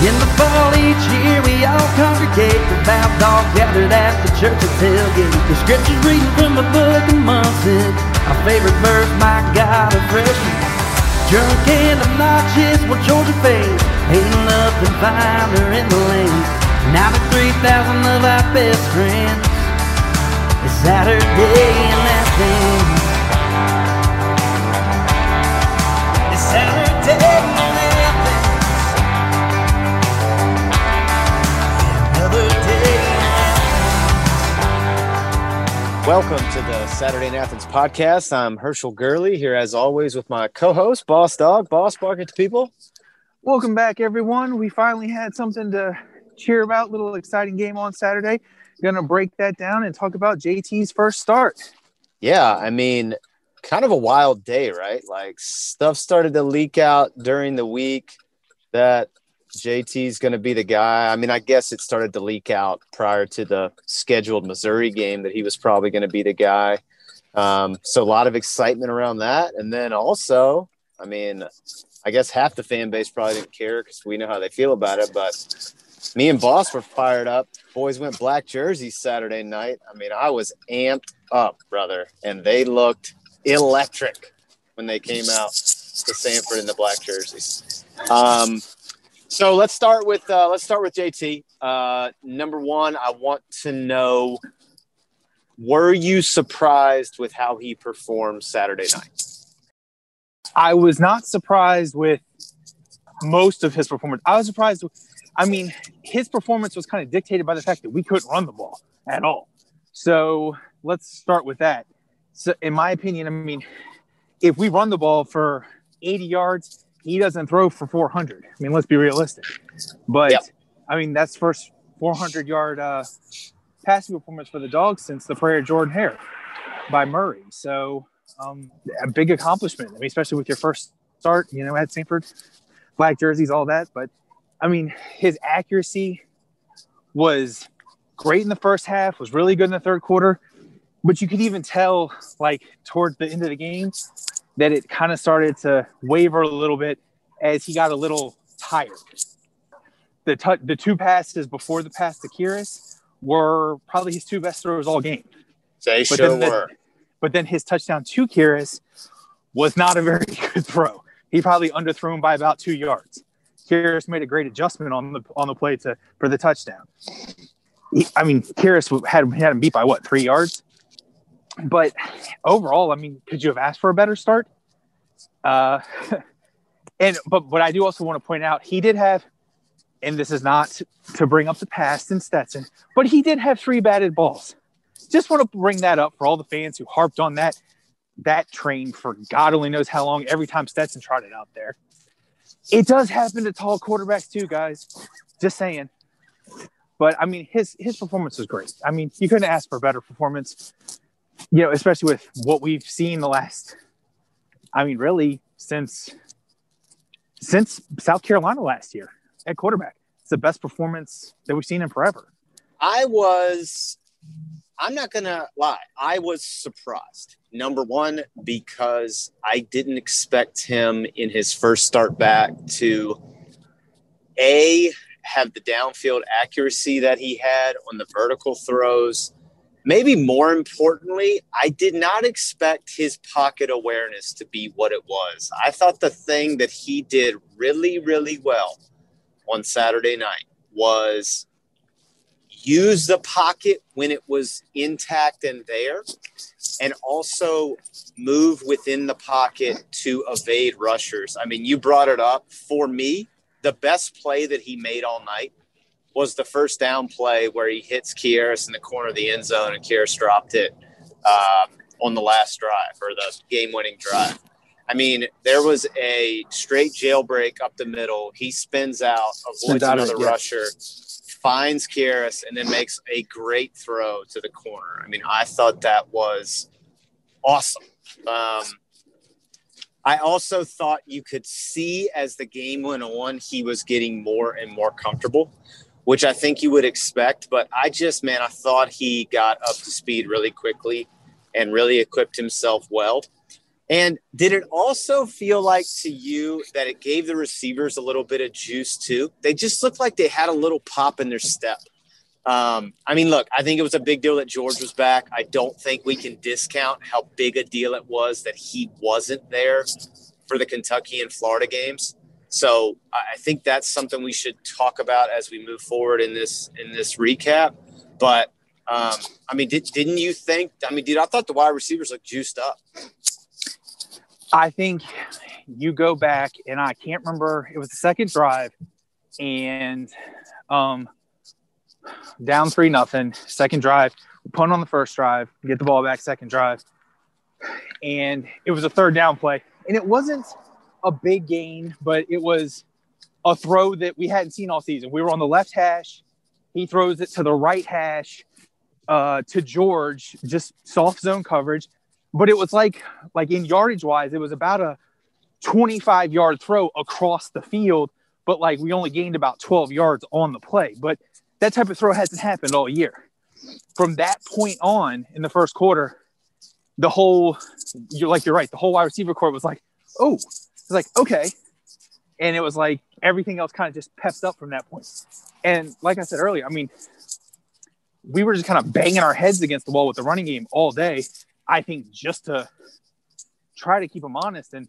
In the fall each year we all congregate. The vows all gathered at the church's tailgate. The scriptures reading from the book of Munson. Our favorite verse, my God, a freshman. Drunk and obnoxious, well Georgia face. Ain't nothing finer in the lane. Now the 3,000 of our best friends. It's Saturday in Athens. Welcome to the Saturday in Athens podcast. I'm Herschel Gurley here as always with my co-host, Boss Dog. Boss, bark at the people. Welcome back, everyone. We finally had something to cheer about. Little exciting game on Saturday. Gonna break that down and talk about JT's first start. Yeah, I mean, kind of a wild day, right? Like stuff started to leak out during the week that JT's going to be the guy. I mean, I guess it started to leak out prior to the scheduled Missouri game that he was probably going to be the guy. Um, so a lot of excitement around that, and then also, I mean, I guess half the fan base probably didn't care because we know how they feel about it, but me and Boss were fired up. Boys went black jerseys Saturday night. I mean, I was amped up, brother, and they looked electric when they came out to Sanford in the black jerseys. Um, so let's start with uh, let's start with JT. Uh, number one, I want to know: Were you surprised with how he performed Saturday night? I was not surprised with most of his performance. I was surprised. With, I mean, his performance was kind of dictated by the fact that we couldn't run the ball at all. So let's start with that. So, in my opinion, I mean, if we run the ball for 80 yards, he doesn't throw for 400. I mean, let's be realistic. But Yep. I mean, that's first 400 yard uh, passing performance for the dogs since the prayer of Jordan Hare by Murray. So um, a big accomplishment. I mean, especially with your first start, you know, at Sanford, black jerseys, all that. But I mean, his accuracy was great in the first half, was really good in the third quarter. But you could even tell, like toward the end of the game, that it kind of started to waver a little bit as he got a little tired. The tu- the two passes before the pass to Kearis were probably his two best throws all game. They But sure then the- were. But then his touchdown to Kearis was not a very good throw. He probably underthrew him by about two yards. Kearis made a great adjustment on the on the play to for the touchdown. He, I mean, Kearis had had him beat by what three yards. But overall, I mean, could you have asked for a better start? Uh, and but but I do also want to point out he did have, and this is not to bring up the past in Stetson, but he did have three batted balls just want to bring that up for all the fans who harped on that that train for God only knows how long every time Stetson trotted out there. It does happen to tall quarterbacks too, guys. Just saying. But I mean, his his performance was great. I mean, you couldn't ask for a better performance. You know, especially with what we've seen the last. I mean, really since since South Carolina last year at quarterback. It's the best performance that we've seen in forever. I was, I'm not to lie, I was surprised. Number one, because I didn't expect him in his first start back to A, have the downfield accuracy that he had on the vertical throws. Maybe more importantly, I did not expect his pocket awareness to be what it was. I thought the thing that he did really, really well on Saturday night was use the pocket when it was intact and there, and also move within the pocket to evade rushers. I mean, you brought it up. For me, the best play that he made all night was the first down play where he hits Kearis in the corner of the end zone and Kearis dropped it um, on the last drive or the game winning drive. I mean, there was a straight jailbreak up the middle. He spins out, avoids Spins out of it, another yeah. rusher, finds Kearis, and then makes a great throw to the corner. I mean, I thought that was awesome. Um, I also thought you could see as the game went on, he was getting more and more comfortable, which I think you would expect. But I just, man, I thought he got up to speed really quickly and really equipped himself well. And did it also feel like to you that it gave the receivers a little bit of juice too? They just looked like they had a little pop in their step. Um, I mean, look, I think it was a big deal that George was back. I don't think we can discount how big a deal it was that he wasn't there for the Kentucky and Florida games. So I think that's something we should talk about as we move forward in this in this recap. But um, I mean, did, didn't you think? I mean, dude, I thought the wide receivers looked juiced up. I think you go back, and I can't remember. It was the second drive, and um, down three nothing. Second drive, punt on the first drive, get the ball back. Second drive, and it was a third down play, and it wasn't a big gain, but it was a throw that we hadn't seen all season. We were on the left hash. He throws it to the right hash uh, to George, just soft zone coverage. But it was like, like in yardage wise, it was about a 25 yard throw across the field, but like we only gained about 12 yards on the play. But that type of throw hasn't happened all year. From that point on in the first quarter, the whole, you're like, you're right, the whole wide receiver court was like, oh, it's like, okay. And it was like everything else kind of just pepped up from that point. And like I said earlier, I mean, we were just kind of banging our heads against the wall with the running game all day. I think just to try to keep them honest. And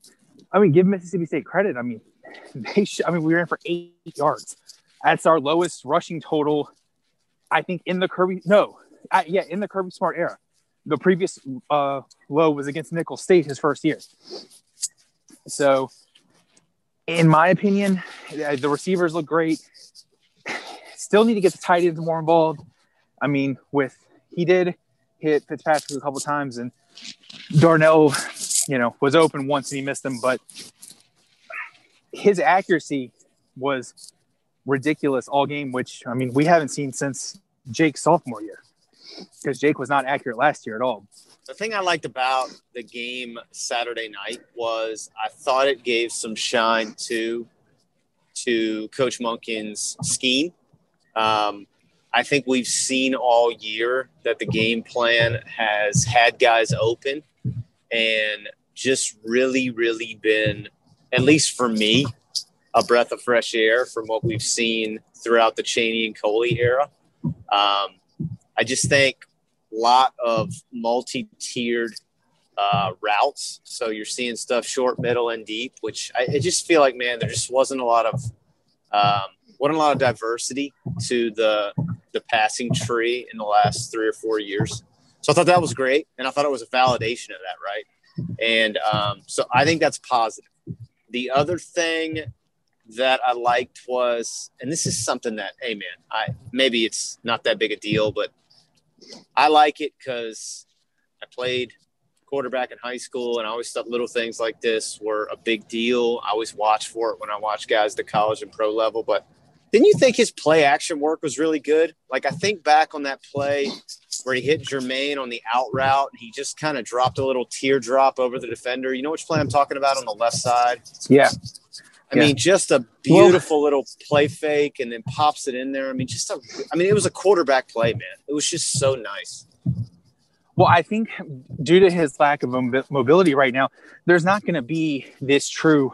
I mean, give Mississippi State credit. I mean, they, sh- I mean, we in for eight yards. That's our lowest rushing total, I think, in the Kirby. No, I, yeah, in the Kirby Smart era. The previous uh, low was against Nicholls State his first year. So, in my opinion, the receivers look great. Still need to get the tight ends more involved. I mean, with he did hit Fitzpatrick a couple times, and Darnell, you know, was open once and he missed them, but his accuracy was ridiculous all game, which I mean we haven't seen since Jake's sophomore year because Jake was not accurate last year at all. The thing I liked about the game Saturday night was I thought it gave some shine to to Coach Monken's scheme. Um, I think we've seen all year that the game plan has had guys open and just really, really been, at least for me, a breath of fresh air from what we've seen throughout the Chaney and Coley era. Um, I just think lot of multi-tiered uh, routes. So you're seeing stuff short, middle, and deep, which I, I, just feel like, man, there just wasn't a lot of um, wasn't a lot of diversity to the the passing tree in the last three or four years. So I thought that was great, and I thought it was a validation of that, right? And um, so I think that's positive. The other thing that I liked was, and this is something that, hey man, I maybe it's not that big a deal, but I like it because I played quarterback in high school, and I always thought little things like this were a big deal. I always watch for it when I watch guys at the college and pro level, but didn't you think his play action work was really good? Like I think back on that play where he hit Jermaine on the out route. He just kind of dropped a little teardrop over the defender. You know which play I'm talking about on the left side? Yeah. I yeah. mean, just a beautiful well, little play fake and then pops it in there. I mean, just a, I mean, it was a quarterback play, man. It was just so nice. Well, I think due to his lack of mobility right now, there's not going to be this true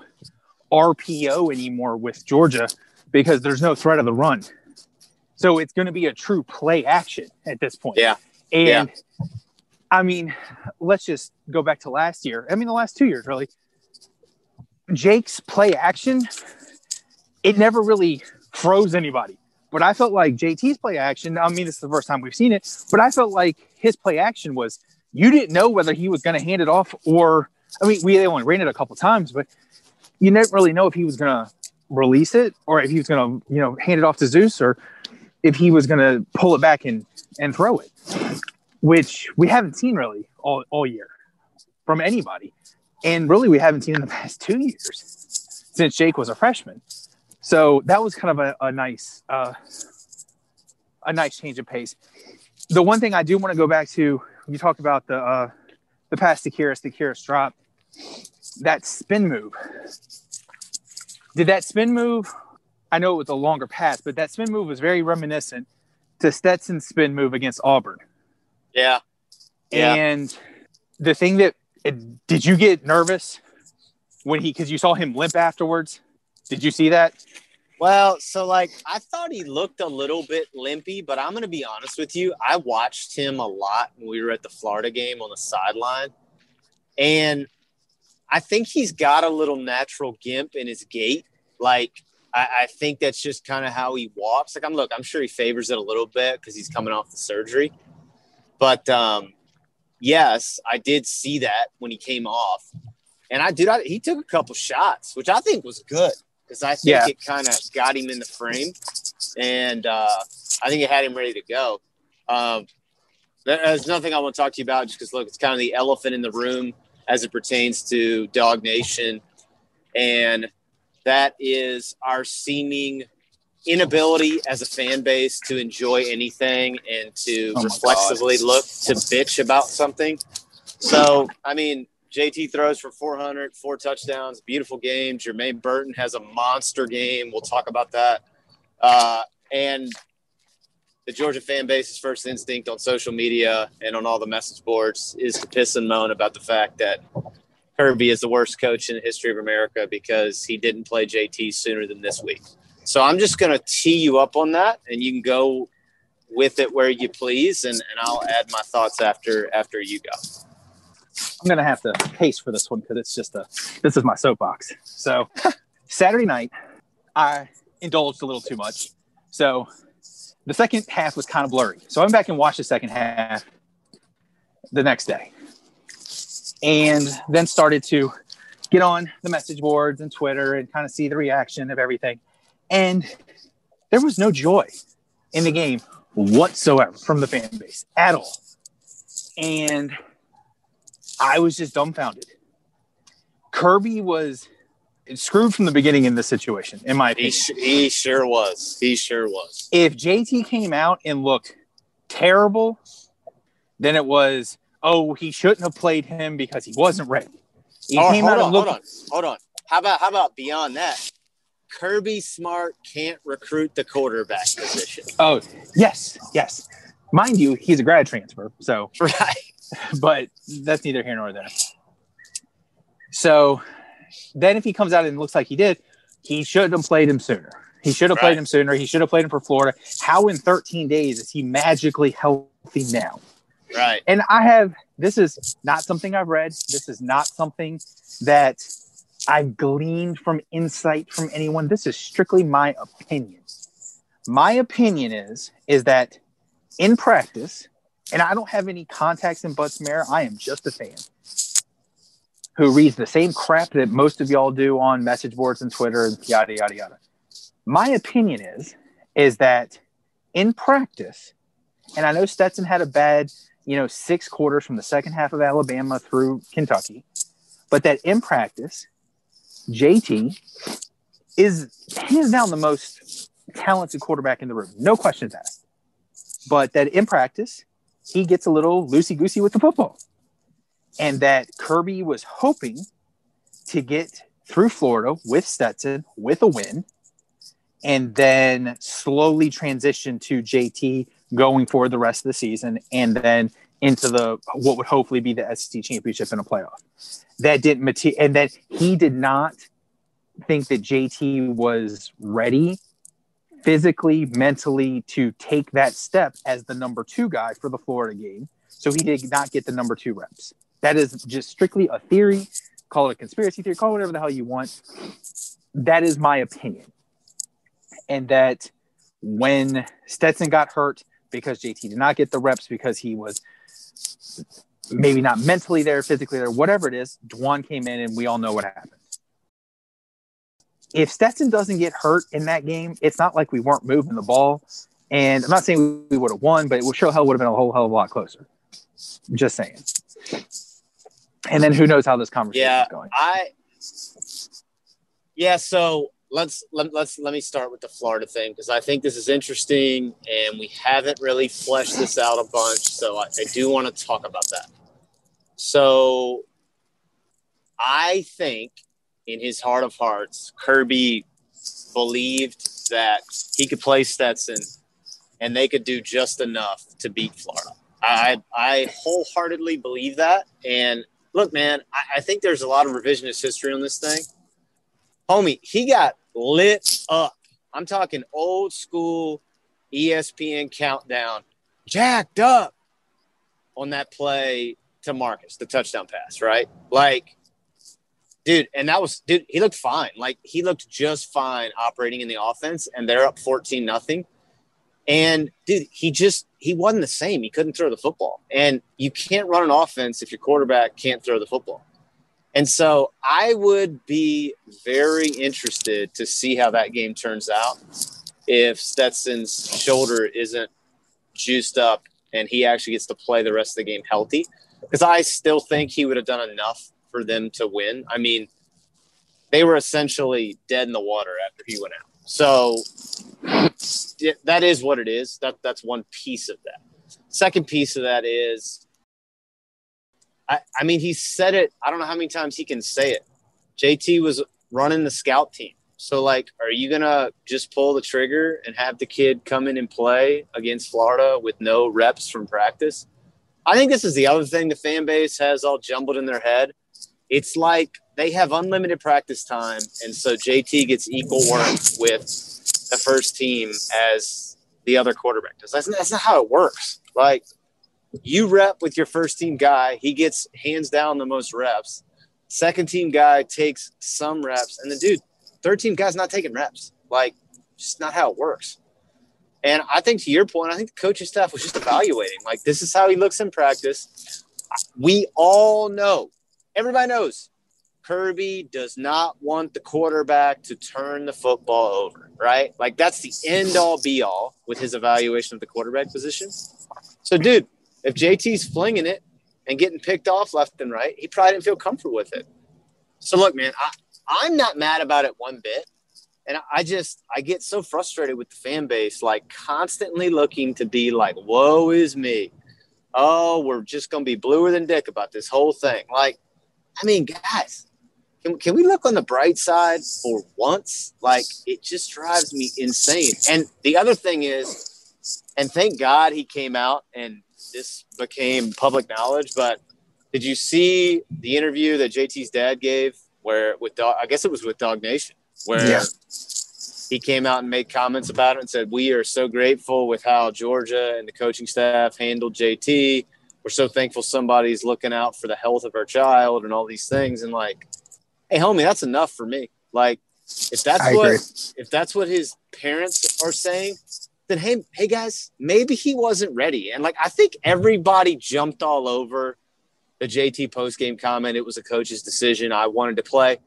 RPO anymore with Georgia because there's no threat of the run. So it's going to be a true play action at this point. Yeah. And yeah. I mean, let's just go back to last year. I mean, the last two years, really. Jake's play action, it never really froze anybody. But I felt like JT's play action, I mean, this is the first time we've seen it, but I felt like his play action was you didn't know whether he was going to hand it off or, I mean, we only ran it a couple times, but you didn't really know if he was going to release it or if he was going to, you know, hand it off to Zeus or if he was going to pull it back and, and throw it, which we haven't seen really all, all year from anybody. And really, we haven't seen in the past two years since Jake was a freshman. So that was kind of a, a nice, uh, a nice change of pace. The one thing I do want to go back to, you talked about the, uh, the pass to Kearis, the Kearis drop, that spin move did that spin move? I know it was a longer pass, but that spin move was very reminiscent to Stetson's spin move against Auburn. Yeah. yeah. And the thing that did you get nervous when he because you saw him limp afterwards? Did you see that? Well, so like I thought he looked a little bit limpy, but I'm gonna be honest with you. I watched him a lot when we were at the Florida game on the sideline, and I think he's got a little natural gimp in his gait. Like I, I think that's just kind of how he walks. Like I'm look, I'm sure he favors it a little bit because he's coming off the surgery, but um, yes, I did see that when he came off, and I did. I, he took a couple shots, which I think was good because I think Yeah. it kind of got him in the frame, and uh, I think it had him ready to go. Um, there- there's nothing I want to talk to you about just because look, it's kind of the elephant in the room as it pertains to Dog Nation, and that is our seeming inability as a fan base to enjoy anything and to Oh reflexively look to bitch about something. So, I mean, JT throws for 400, four touchdowns, beautiful game. Jermaine Burton has a monster game. We'll talk about that. Uh, and the Georgia fan base's first instinct on social media and on all the message boards is to piss and moan about the fact that Kirby is the worst coach in the history of America because he didn't play JT sooner than this week. So I'm just going to tee you up on that, and you can go with it where you please, and, and I'll add my thoughts after after you go. I'm gonna have to pace for this one because it's just a this is my soapbox. So Saturday night, I indulged a little too much. So the second half was kind of blurry. So I went back and watched the second half the next day. And then started to get on the message boards and Twitter and kind of see the reaction of everything. And there was no joy in the game whatsoever from the fan base at all. And I was just dumbfounded. Kirby was screwed from the beginning in this situation, in my He, opinion. sh- he sure was. He sure was. if JT came out and looked terrible, then it was, oh, he shouldn't have played him because he wasn't ready. He Oh, came hold out on, and looked, hold on, hold on. How about how about beyond that? Kirby Smart can't recruit the quarterback position. oh, yes, yes. Mind you, he's a grad transfer, so Right. but that's neither here nor there. So then if he comes out and looks like he did, he should have played him sooner. He should have Right. played him sooner. He should have played him for Florida. How in 13 days is he magically healthy now? Right. And I have this is not something I've read. This is not something that I've gleaned from insight from anyone. This is strictly my opinion. My opinion is is that in practice, and I don't have any contacts in Butts-Mehre, I am just a fan who reads the same crap that most of y'all do on message boards and Twitter and yada yada yada. My opinion is is that in practice, and I know Stetson had a bad you know, six quarters from the second half of Alabama through Kentucky, but that in practice, JT is hands down the most talented quarterback in the room. No questions asked. But that in practice, he gets a little loosey goosey with the football. And that Kirby was hoping to get through Florida with Stetson with a win and then slowly transition to JT going for the rest of the season and then into the what would hopefully be the SEC championship in a playoff. That didn't mater- and that he did not think that JT was ready physically, mentally to take that step as the number two guy for the Florida game. So he did not get the number two reps. That is just strictly a theory. Call it a conspiracy theory, call it whatever the hell you want. That is my opinion. And that when Stetson got hurt because JT did not get the reps because he was maybe not mentally there, physically there, whatever it is, D'Wan came in and we all know what happened. If Stetson doesn't get hurt in that game, it's not like we weren't moving the ball. And I'm not saying we would have won, but it sure hell would have been a whole hell of a lot closer. Just saying. And then who knows how this conversation Yeah, is going. I yeah. So let's let, let's let me start with the Florida thing because I think this is interesting and we haven't really fleshed this out a bunch. So I, I do want to talk about that. So I think in his heart of hearts, Kirby believed that he could play Stetson and they could do just enough to beat Florida. I I wholeheartedly believe that. And look, man, I, I think there's a lot of revisionist history on this thing. Homie, he got lit up. I'm talking old school ESPN countdown, jacked up on that play to Marcus, the touchdown pass, right? Like, dude, and that was, dude, he looked fine. Like, he looked just fine operating in the offense, and they're up 14 nothing. And dude, he just he wasn't the same. He couldn't throw the football. And you can't run an offense if your quarterback can't throw the football. And so I would be very interested to see how that game turns out if Stetson's shoulder isn't juiced up and he actually gets to play the rest of the game healthy. Because I still think he would have done enough for them to win. I mean, they were essentially dead in the water after he went out. So that is what it is. That that's one piece of that. Second piece of that is, I, I mean, he said it. I don't know how many times he can say it. JT was running the scout team. So, like, are you gonna just pull the trigger and have the kid come in and play against Florida with no reps from practice? I think this is the other thing the fan base has all jumbled in their head. It's like they have unlimited practice time, and so JT gets equal work with the first team as the other quarterback does. That's not how it works. Like you rep with your first team guy, he gets hands down the most reps. Second team guy takes some reps, and the dude, third team guy's not taking reps. Like, just not how it works. And I think to your point, I think the coaching staff was just evaluating. Like, this is how he looks in practice. We all know, everybody knows Kirby does not want the quarterback to turn the football over, right? Like that's the end all be all with his evaluation of the quarterback position. So, dude, if JT's flinging it and getting picked off left and right, he probably didn't feel comfortable with it. So, look, man, I, I'm not mad about it one bit. And I just, I get so frustrated with the fan base, like constantly looking to be like, woe is me. Oh, we're just to be bluer than dick about this whole thing. Like, I mean, guys, can, can we look on the bright side for once? Like it just drives me insane. And the other thing is, and thank God he came out and this became public knowledge. But did you see the interview that JT's dad gave where with dog, I guess it was with Dog Nation, where yeah. he came out and made comments about it and said, We are so grateful with how Georgia and the coaching staff handled JT. We're so thankful somebody's looking out for the health of our child and all these things. And like, hey homie that's enough for me like if that's I what agree. if that's what his parents are saying then hey hey guys maybe he wasn't ready. And like i think everybody jumped all over the jt post game comment. It was a coach's decision. I wanted to play.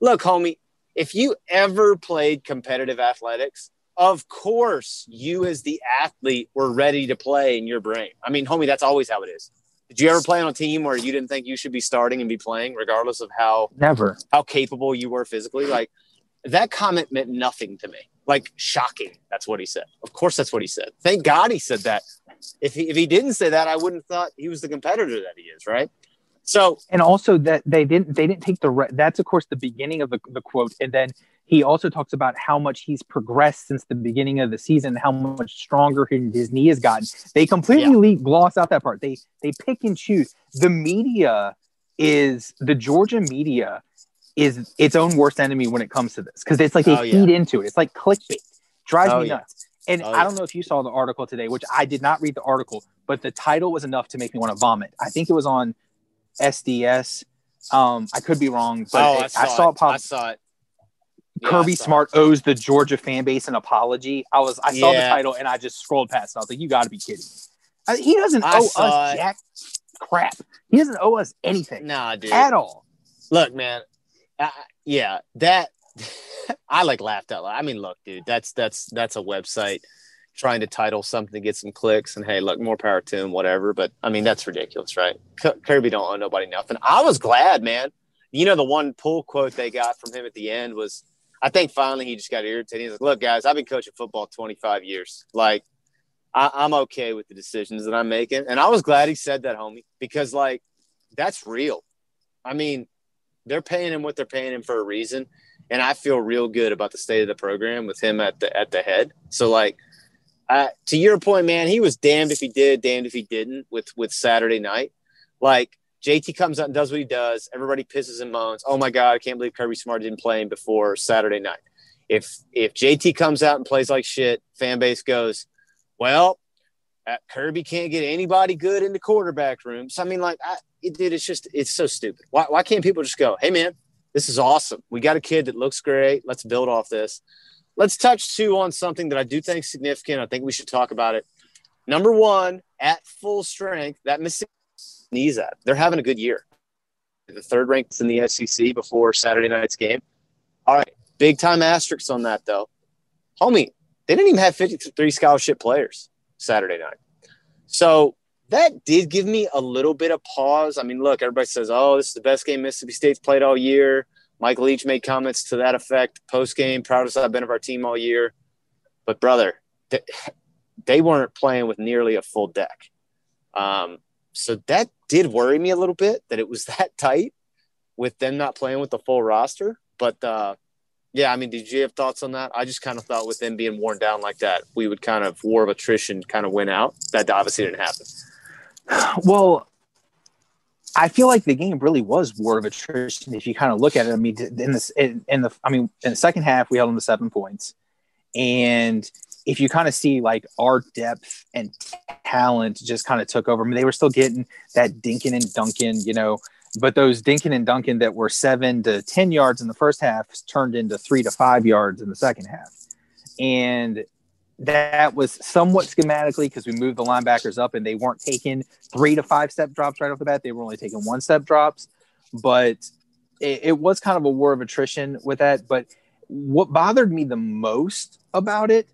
Look homie if you ever played competitive athletics of course you as the athlete were ready to play in your brain. I mean homie that's always how it is. Did you ever play on a team where you didn't think you should be starting and be playing, regardless of how never. how capable you were physically? Like that comment meant nothing to me. Like shocking. That's what he said. Of course, that's what he said. Thank God he said that. If he if he didn't say that, I wouldn't have thought he was the competitor that he is. Right. So and also that they didn't they didn't take the re- that's of course the beginning of the, the quote and then he also talks about how much he's progressed since the beginning of the season, how much stronger his knee has gotten. They completely yeah. gloss out that part. They they pick and choose. The media is the Georgia media is its own worst enemy when it comes to this because it's like they oh, feed yeah. into it. It's like clickbait. Drives oh, me nuts. Yeah. And oh, I don't know if you saw the article today, which I did not read the article, but the title was enough to make me want to vomit. I think it was on SDS. Um, I could be wrong, but oh, I, saw I, saw it. it pop- I saw it. Kirby Smart owes the Georgia fan base an apology. I was I saw yeah. the title and I just scrolled past. It. I was like, you got to be kidding. I, he doesn't I owe us it. jack crap. He doesn't owe us anything. Nah, dude, at all. Look, man. Yeah, that I like laughed out loud. I mean, look, dude, that's that's that's a website trying to title something to get some clicks and hey, look, more power to him, whatever. But I mean, that's ridiculous, right? Kirby don't owe nobody nothing. I was glad, man. You know, the one pull quote they got from him at the end was I think finally he just got irritated. He's like, look, guys, I've been coaching football 25 years. Like, I, I'm okay with the decisions that I'm making. And I was glad he said that, homie, because, like, that's real. I mean, they're paying him what they're paying him for a reason. And I feel real good about the state of the program with him at the at the head. So, like, uh, to your point, man, he was damned if he did, damned if he didn't with with Saturday night. Like, JT comes out and does what he does. Everybody pisses and moans. Oh my God, I can't believe Kirby Smart didn't play him before Saturday night. If if JT comes out and plays like shit, fan base goes, well, Kirby can't get anybody good in the quarterback room. So I mean, like, I, it, dude, it's just it's so stupid. Why why can't people just go, hey man, this is awesome. We got a kid that looks great. Let's build off this. Let's touch too on something that I do think significant. I think we should talk about it. Number one, at full strength, that Mississippi knees at. They're having a good year. The third ranked in the SEC before Saturday night's game. All right, big time asterisks on that though. Homie, they didn't even have 53 scholarship players Saturday night. So that did give me a little bit of pause. I mean, look, everybody says, oh, this is the best game Mississippi State's played all year. Mike Leach made comments to that effect post game, proudest I've been of our team all year. But, brother, they, they weren't playing with nearly a full deck. Um, so that did worry me a little bit that it was that tight with them not playing with the full roster. But uh, yeah, I mean, did you have thoughts on that? I just kind of thought with them being worn down like that, we would kind of war of attrition kind of win out. That obviously didn't happen. Well, I feel like the game really was war of attrition. If you kind of look at it, I mean, in this, in, in the, I mean, in the second half, we held them to seven points, and if you kind of see like our depth and talent just kind of took over. I mean, they were still getting that Dinkin and Duncan, you know, but those Dinkin and Duncan that were seven to 10 yards in the first half turned into three to five yards in the second half. And that was somewhat schematically because we moved the linebackers up and they weren't taking three to five step drops right off the bat. They were only taking one step drops. But it, it was kind of a war of attrition with that. But what bothered me the most about it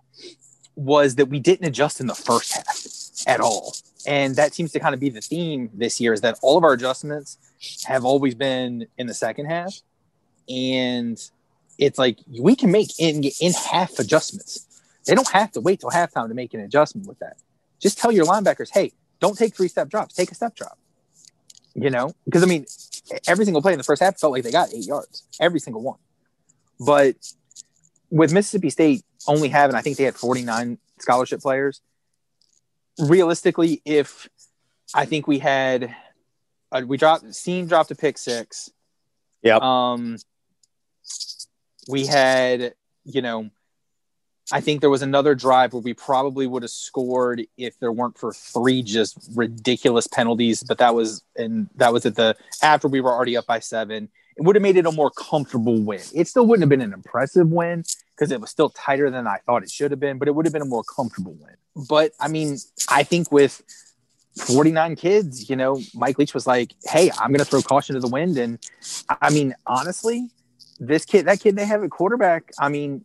was that we didn't adjust in the first half at all. And that seems to kind of be the theme this year is that all of our adjustments have always been in the second half. And it's like we can make in in half adjustments. They don't have to wait till halftime to make an adjustment with that. Just tell your linebackers, hey, don't take three step drops, take a step drop. You know, because I mean, every single play in the first half felt like they got eight yards, every single one. But with Mississippi State only having, I think they had 49 scholarship players. Realistically, if I think we had, uh, we dropped, Cine dropped a pick six. Yeah. Um, we had, you know, I think there was another drive where we probably would have scored if there weren't for three just ridiculous penalties. But that was and that was at the after we were already up by seven. It would have made it a more comfortable win. It still wouldn't have been an impressive win because it was still tighter than I thought it should have been, but it would have been a more comfortable win. But I mean, I think with 49 kids, you know, Mike Leach was like, "Hey, I'm going to throw caution to the wind." And I mean, honestly, this kid, that kid they have at quarterback, I mean,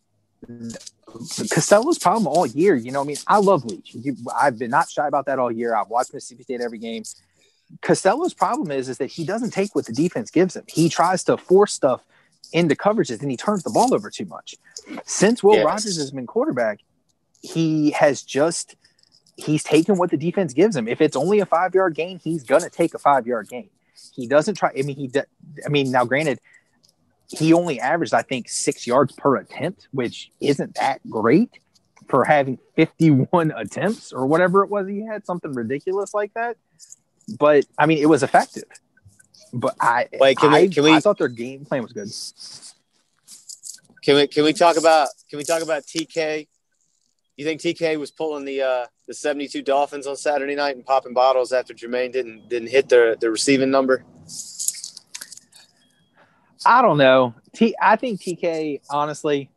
Costello's problem all year. You know, I mean, I love Leach. I've been not shy about that all year. I've watched Mississippi State every game. Costello's problem is is that he doesn't take what the defense gives him. He tries to force stuff into coverages and he turns the ball over too much. Since Will yes. Rogers has been quarterback, he has just he's taking what the defense gives him. If it's only a five yard gain, he's gonna take a five yard gain. He doesn't try. I mean, he. I mean, now granted, he only averaged, I think, six yards per attempt, which isn't that great for having 51 attempts or whatever it was he had, something ridiculous like that. But I mean, it was effective. But I, Wait, can I, we, can we, I thought their game plan was good. Can we, can we talk about, can we talk about TK? You think TK was pulling the, uh, the 72 Dolphins on Saturday night and popping bottles after Jermaine didn't, didn't hit their, their receiving number? I don't know. T. I think TK honestly.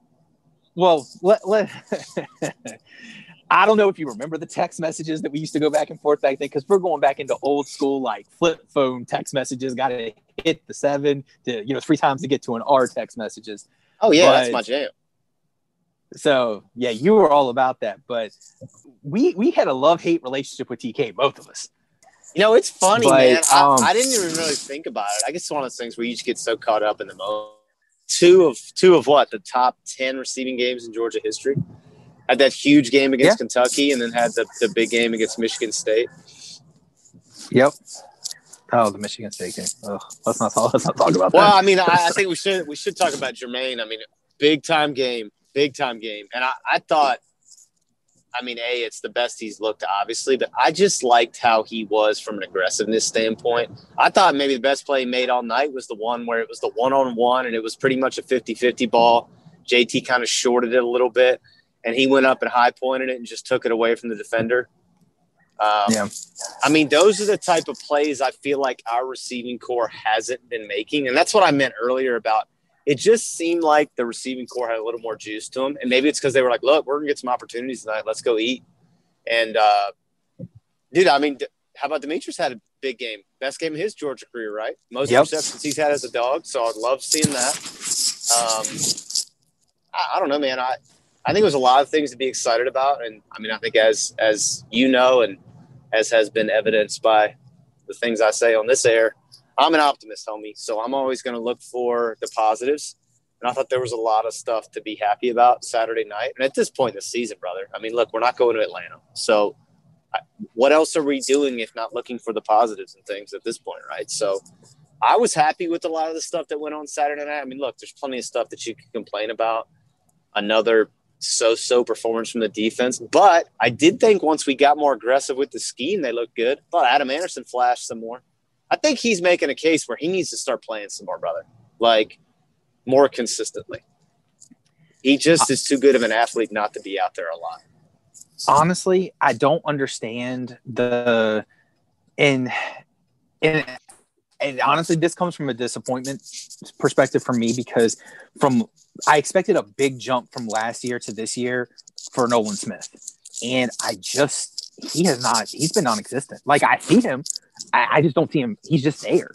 Well, let let. I don't know if you remember the text messages that we used to go back and forth back then because we're going back into old school like flip phone text messages. Got to hit the seven to you know three times to get to an R text messages. Oh yeah, but, that's my jam. So yeah, you were all about that, but we we had a love hate relationship with TK, both of us. You know, it's funny, but, man. Um, I, I, didn't even really think about it. I guess it's one of those things where you just get so caught up in the moment. Two of two of what the top ten receiving games in Georgia history. Had that huge game against yeah. Kentucky, and then had the, the big game against Michigan State. Yep. Oh, the Michigan State game. Ugh, let's not talk. Let's not talk about that. Well, I mean, I, I, think we should we should talk about Jermaine. I mean, big time game, big time game, and I, I thought I mean, A, it's the best he's looked, obviously, but I just liked how he was from an aggressiveness standpoint. I thought maybe the best play he made all night was the one where it was the one on one and it was pretty much a 50 50 ball. JT kind of shorted it a little bit and he went up and high pointed it and just took it away from the defender. Um, yeah. I mean, those are the type of plays I feel like our receiving corps hasn't been making. And that's what I meant earlier about it just seemed like the receiving corps had a little more juice to them. And maybe it's because they were like, look, we're going to get some opportunities tonight. Let's go eat. And, uh, dude, I mean, how about Demetrius had a big game? Best game of his Georgia career, right? Most yep. receptions he's had as a dog. So I'd love seeing that. Um, I, I don't know, man. I, I think there's a lot of things to be excited about. And I mean, I think as, as you know, and as has been evidenced by the things I say on this air, I'm an optimist, homie. So I'm always going to look for the positives. And I thought there was a lot of stuff to be happy about Saturday night. And at this point in the season, brother, I mean, look, we're not going to Atlanta. So what else are we doing if not looking for the positives and things at this point, right? So I was happy with a lot of the stuff that went on Saturday night. I mean, look, there's plenty of stuff that you can complain about. Another so-so performance from the defense, but I did think once we got more aggressive with the scheme, they looked good. I thought Adam Anderson flashed some more. I think he's making a case where he needs to start playing some more, brother, like more consistently. He just is too good of an athlete not to be out there a lot. Honestly, I don't understand the in in and honestly, this comes from a disappointment perspective for me because from I expected a big jump from last year to this year for Nolan Smith, and I just he has not. He's been non-existent. Like I see him, I, I just don't see him. He's just there.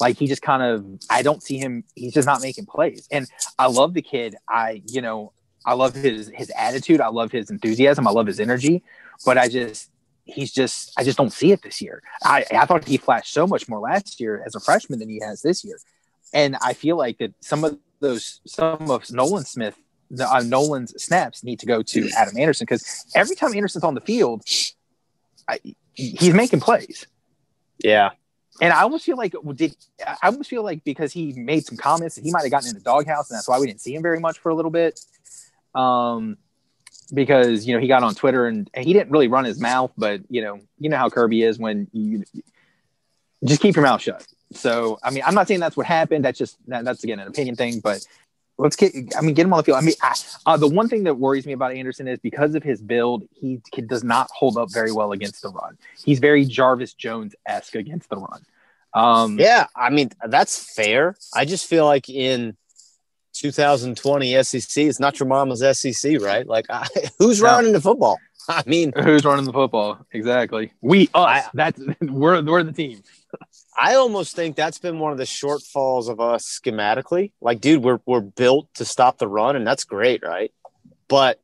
Like he just kind of, I don't see him. He's just not making plays. And I love the kid. I, you know, I love his his attitude. I love his enthusiasm. I love his energy. But I just, he's just, I just don't see it this year. I, I thought he flashed so much more last year as a freshman than he has this year. And I feel like that some of those, some of Nolan Smith, uh, Nolan's snaps need to go to Adam Anderson because every time Anderson's on the field, I, he's making plays. Yeah. And I almost feel like did I almost feel like because he made some comments he might have gotten in the doghouse, and that's why we didn't see him very much for a little bit. Um, because you know he got on Twitter and, and he didn't really run his mouth, but you know you know how Kirby is when you just keep your mouth shut. So I mean, I'm not saying that's what happened. That's just that, that's again an opinion thing, but let's get. I mean, get him on the field. I mean, I, uh, the one thing that worries me about Anderson is because of his build, he does not hold up very well against the run. He's very Jarvis Jones esque against the run. Um, yeah, I mean that's fair. I just feel like in 2020 SEC, it's not your mama's SEC, right? Like, I, who's no. running the football? I mean, who's running the football? Exactly. We us. I, that's we're we're the team. I almost think that's been one of the shortfalls of us schematically. Like, dude, we're we're built to stop the run, and that's great, right? But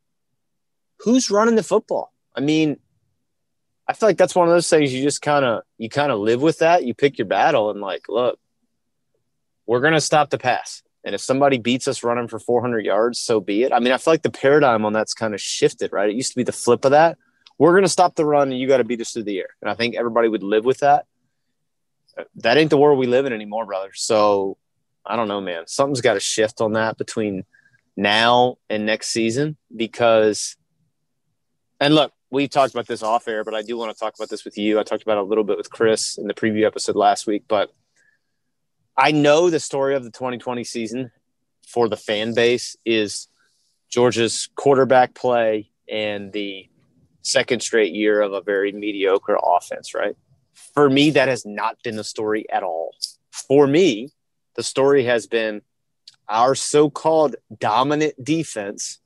who's running the football? I mean, I feel like that's one of those things you just kind of you kind of live with that. You pick your battle, and like, look, we're gonna stop the pass. And if somebody beats us running for 400 yards, so be it. I mean, I feel like the paradigm on that's kind of shifted, right? It used to be the flip of that. We're to stop the run and you got to beat us through the air. And I think everybody would live with that that ain't the world we live in anymore, brother. So I don't know, man. Something's got to shift on that between now and next season because, and look, we talked about this off air, but I do want to talk about this with you. I talked about a little bit with Chris in the preview episode last week, but I know the story of the 2020 season for the fan base is Georgia's quarterback play and the second straight year of a very mediocre offense, right? For me, that has not been the story at all. For me, the story has been our so called dominant defense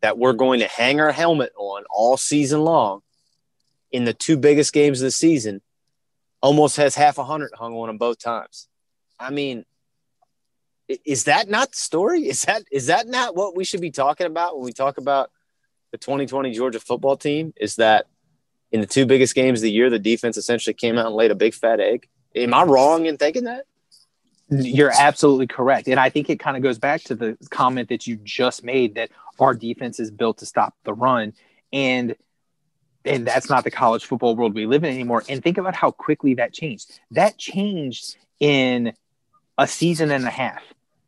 that we're going to hang our helmet on all season long in the two biggest games of the season almost has half a hundred hung on them both times. I mean, is that not the story? Is that is that not what we should be talking about when we talk about the 2020 Georgia football team? Is that in the two biggest games of the year, the defense essentially came out and laid a big fat egg. Am I wrong in thinking that? You're absolutely correct. And I think it kind of goes back to the comment that you just made that our defense is built to stop the run. And and that's not the college football world we live in anymore. And think about how quickly that changed. That changed in a season and a half.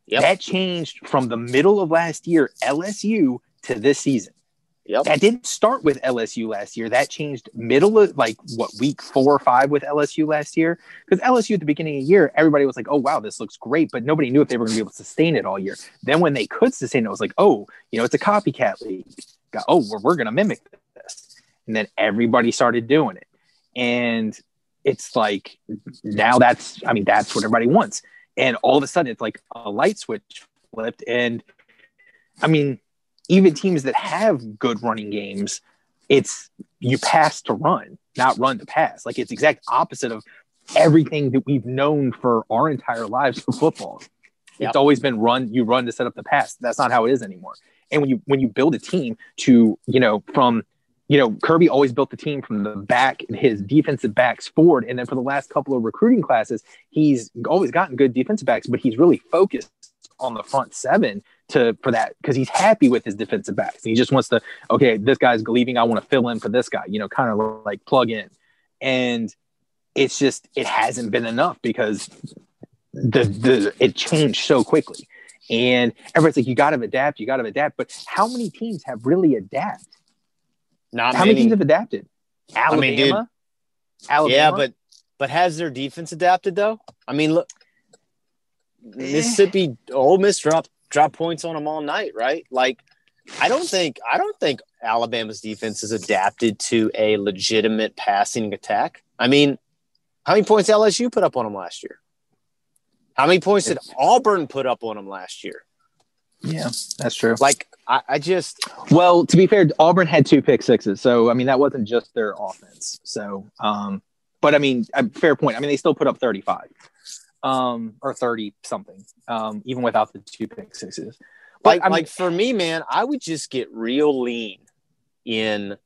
Yep. That changed from the middle of last year, LSU, to this season. Yep. That didn't start with LSU last year. That changed middle of like what week four or five with LSU last year. Because LSU at the beginning of the year, everybody was like, "Oh wow, this looks great," but nobody knew if they were going to be able to sustain it all year. Then when they could sustain it, it was like, "Oh, you know, it's a copycat league. Oh, we're, we're going to mimic this," and then everybody started doing it, and it's like now that's I mean that's what everybody wants, and all of a sudden it's like a light switch flipped, and I mean even teams that have good running games, it's you pass to run, not run to pass. Like it's exact opposite of everything that we've known for our entire lives for football. Yep. It's always been run, you run to set up the pass. That's not how it is anymore. And when you when you build a team to, you know, from you know, Kirby always built the team from the back, and his defensive backs forward. And then for the last couple of recruiting classes, he's always gotten good defensive backs, but he's really focused on the front seven to for that because he's happy with his defensive backs. He just wants to, okay, this guy's leaving. I want to fill in for this guy, you know, kind of like plug in. And it's just it hasn't been enough because the the it changed so quickly. And everybody's like, you gotta adapt, you gotta adapt. But how many teams have really adapted? Not how many. many teams have adapted? Alabama. I mean, dude, Alabama. Yeah, but but has their defense adapted though? I mean, look, eh. Mississippi, Ole Miss dropped drop points on them all night, right? Like, I don't think I don't think Alabama's defense is adapted to a legitimate passing attack. I mean, how many points LSU put up on them last year? How many points did Auburn put up on them last year? Yeah, that's true. Like, I, I just well, to be fair, Auburn had two pick sixes, so I mean that wasn't just their offense. So, um, but I mean, fair point. I mean, they still put up thirty-five um, or 30 something, um, even without the two pick sixes. But like, I mean, like for me, man, I would just get real lean in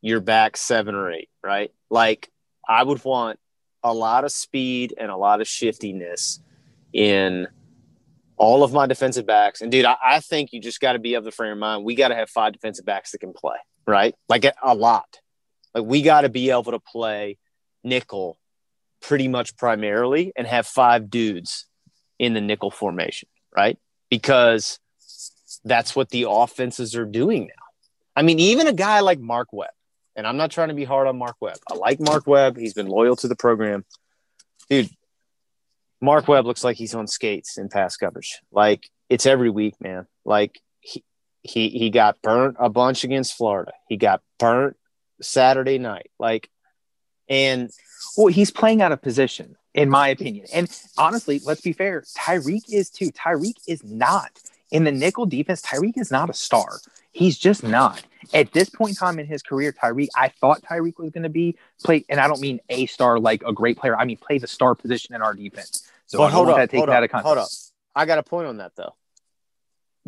your back seven or eight, right? Like I would want a lot of speed and a lot of shiftiness in all of my defensive backs. And dude, I, I think you just got to be of the frame of mind. We got to have five defensive backs that can play, right? Like a, a lot. Like we got to be able to play nickel pretty much primarily and have five dudes in the nickel formation, right? Because that's what the offenses are doing now. I mean, even a guy like Mark Webb, and I'm not trying to be hard on Mark Webb. I like Mark Webb. He's been loyal to the program. Dude, Mark Webb looks like he's on skates in pass coverage. Like it's every week, man. Like he he he got burnt a bunch against Florida. He got burnt Saturday night. Like and well, he's playing out of position, in my opinion. And honestly, let's be fair, Tyrique is too. Tyrique is not in the nickel defense. Tyrique is not a star. He's just not. At this point in time in his career, Tyrique, I thought Tyrique was going to be play, and I don't mean a star like a great player. I mean play the star position in our defense. So but hold up, hold up, hold up. I got a point on that though.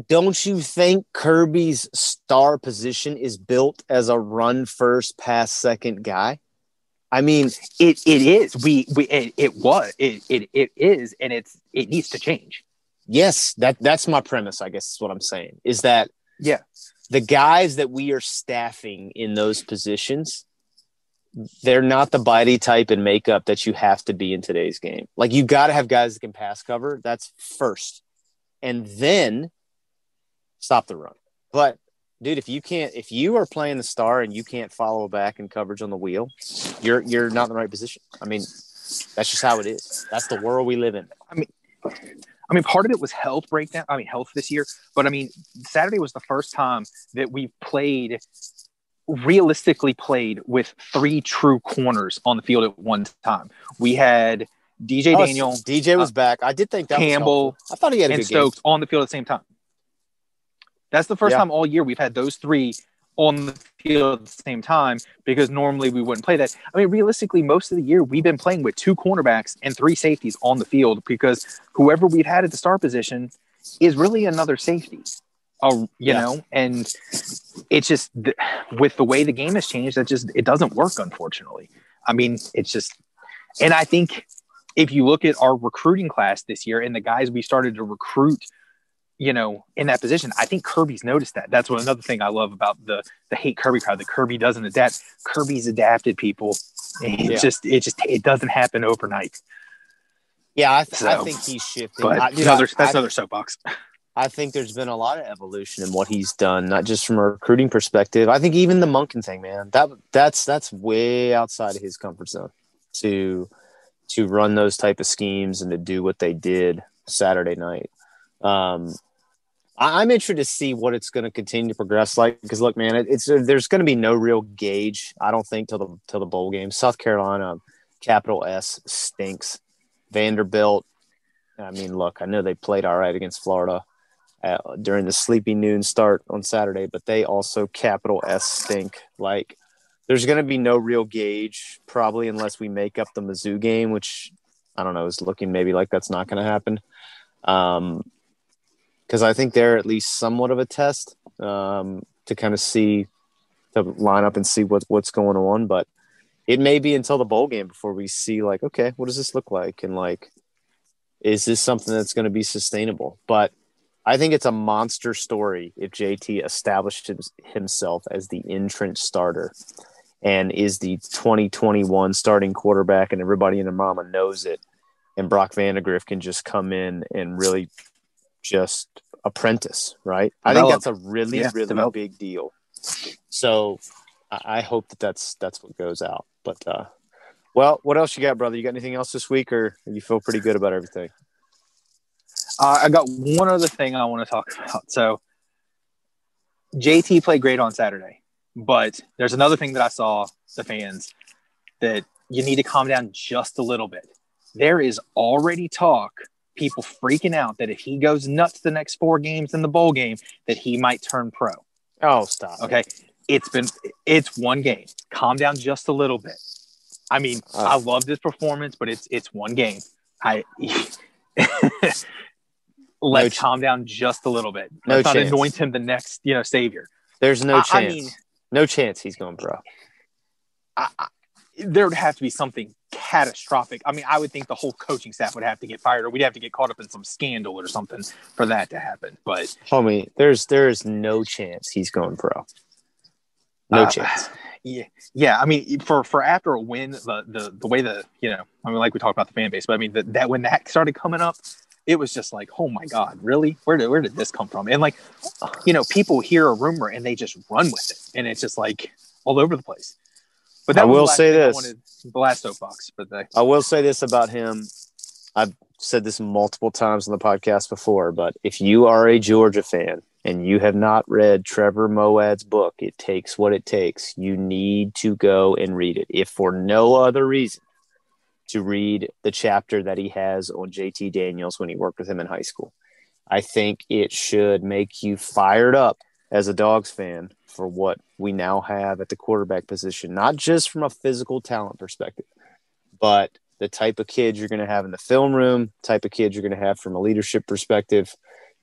Don't you think Kirby's star position is built as a run first, pass second guy? I mean, it it is. We we it, it was it, it it is, and it's it needs to change. Yes, that that's my premise. I guess is what I'm saying is that yeah, the guys that we are staffing in those positions, they're not the body type and makeup that you have to be in today's game. Like you got to have guys that can pass cover. That's first, and then stop the run. But dude, if you can't, if you are playing the star and you can't follow back in coverage on the wheel, you're you're not in the right position. I mean, that's just how it is. That's the world we live in. I mean, I mean, part of it was health breakdown. I mean, health this year, but I mean, Saturday was the first time that we played realistically played with three true corners on the field at one time. We had DJ oh, Daniel. DJ was uh, back. I did think that Campbell. I thought he had a and Stokes game. on the field at the same time. That's the first yeah. time all year we've had those three on the field at the same time because normally we wouldn't play that. I mean, realistically, most of the year we've been playing with two cornerbacks and three safeties on the field because whoever we've had at the star position is really another safety. Uh, you yeah. know, and it's just with the way the game has changed, that just it doesn't work, unfortunately. I mean, it's just, and I think if you look at our recruiting class this year and the guys we started to recruit you know, in that position. I think Kirby's noticed that. That's what another thing I love about the the hate Kirby crowd. That Kirby doesn't adapt. Kirby's adapted people. It yeah. just it just it doesn't happen overnight. Yeah, I, th- so, I think he's shifting. I, another, that's I, another soapbox. I think there's been a lot of evolution in what he's done, not just from a recruiting perspective. I think even the Monken thing, man, that that's that's way outside of his comfort zone to to run those type of schemes and to do what they did Saturday night. Um, I, am interested to see what it's going to continue to progress like. Because look, man, it, it's there's going to be no real gauge. I don't think till the till the bowl game. South Carolina, capital S stinks. Vanderbilt. I mean, look, I know they played all right against Florida uh, during the sleepy noon start on Saturday, but they also capital S stink. Like, there's going to be no real gauge probably unless we make up the Mizzou game, which I don't know is looking maybe like that's not going to happen. Um, because I think they're at least somewhat of a test um, to kind of see to line up and see what what's going on. But it may be until the bowl game before we see like, okay, what does this look like, and like, is this something that's going to be sustainable? But I think it's a monster story if JT established himself as the entrant starter and is the 2021 starting quarterback, and everybody in the mama knows it. And Brock Vandagriff can just come in and really just apprentice, right? Develop. I think that's a really, yeah, really develop. big deal. So I hope that that's that's what goes out. But uh, well, what else you got, brother? You got anything else this week, or you feel pretty good about everything? Uh, I got one other thing I want to talk about. So JT played great on Saturday, but there's another thing that I saw the fans that you need to calm down just a little bit. There is already talk people freaking out that if he goes nuts the next four games in the bowl game, that he might turn pro. Oh, stop. Okay. It's been it's one game. Calm down just a little bit. I mean, uh, I love this performance, but it's it's one game. I let's no ch- calm down just a little bit. Let's no not chance. anoint him the next, you know, savior. There's no I, chance. I mean, no chance he's going pro. I, I, there would have to be something catastrophic. I mean, I would think the whole coaching staff would have to get fired, or we'd have to get caught up in some scandal or something for that to happen. But homie, there's there's no chance he's going pro. No uh, chance. Yeah, yeah. I mean, for for after a win, the the the way the you know, I mean, like we talked about the fan base, but I mean, the, that when that started coming up, it was just like, oh my god, really? Where did where did this come from? And like, you know, people hear a rumor and they just run with it, and it's just like all over the place. But I will say this: soapbox. But I will say this about him. I've said this multiple times on the podcast before, but if you are a Georgia fan and you have not read Trevor Moawad's book, It Takes What It Takes, you need to go and read it. If for no other reason, to read the chapter that he has on JT Daniels when he worked with him in high school. I think it should make you fired up as a Dogs fan for what we now have at the quarterback position, not just from a physical talent perspective, but the type of kids you're going to have in the film room, type of kids you're going to have from a leadership perspective.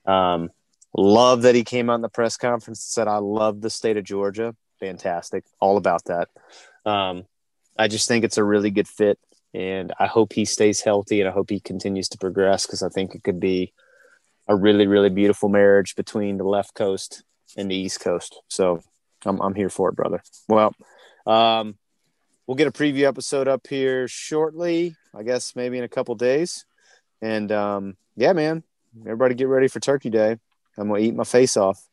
Um, love that he came out in the press conference and said, I love the state of Georgia. Fantastic. All about that. Um, I just think it's a really good fit. And I hope he stays healthy and I hope he continues to progress because I think it could be a really, really beautiful marriage between the left coast in the East Coast. So I'm I'm here for it, brother. Well, um, we'll get a preview episode up here shortly. I guess maybe in a couple days. And um, yeah, man, everybody get ready for Turkey Day. I'm gonna eat my face off,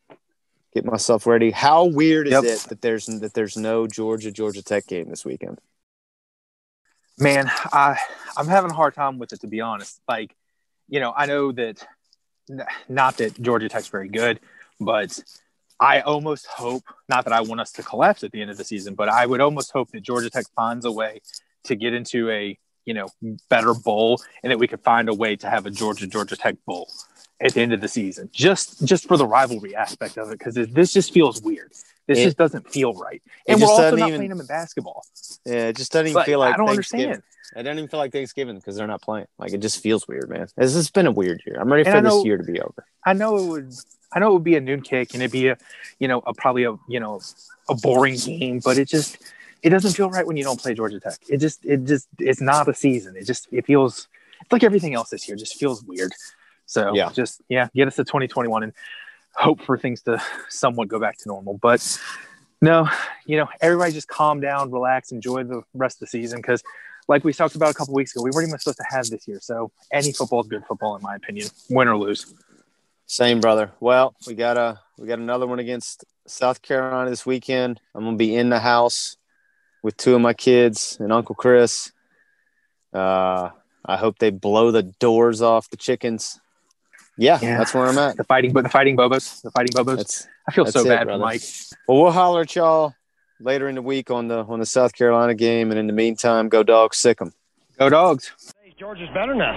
get myself ready. How weird is yep. it that there's that there's no Georgia Georgia Tech game this weekend? Man, I I'm having a hard time with it to be honest. Like, you know, I know that not that Georgia Tech's very good, but I almost hope, not that I want us to collapse at the end of the season, but I would almost hope that Georgia Tech finds a way to get into a you know better bowl, and that we could find a way to have a Georgia Georgia Tech bowl at the end of the season, just just for the rivalry aspect of it, because this just feels weird. This it, just doesn't feel right, and we're also not even, playing them in basketball. Yeah, it just doesn't even but feel like I don't understand. I don't even feel like Thanksgiving because they're not playing. Like it just feels weird, man. This has been a weird year. I'm ready for know, this year to be over. I know it would I know it would be a noon kick and it'd be a, you know, a probably a, you know, a boring game, but it just, it doesn't feel right when you don't play Georgia Tech. It just, it just, it's not a season. It just, it feels, it's like everything else this year just feels weird. So yeah, just yeah, get us to 2021 and hope for things to somewhat go back to normal. But no, you know, everybody just calm down, relax, enjoy the rest of the season because, like we talked about a couple weeks ago, we weren't even supposed to have this year. So any football is good football, in my opinion, win or lose. Same, brother. Well, we got a we got another one against South Carolina this weekend. I'm gonna be in the house with two of my kids and Uncle Chris. Uh, I hope they blow the doors off the chickens. Yeah, Yeah. that's where I'm at. The fighting, but the fighting Bobos, the fighting Bobos. That's I feel so it, bad brother. for Mike. well. We'll holler at y'all later in the week on the on the South Carolina game, and in the meantime, go dogs, sic 'em. Go dogs. George is better now.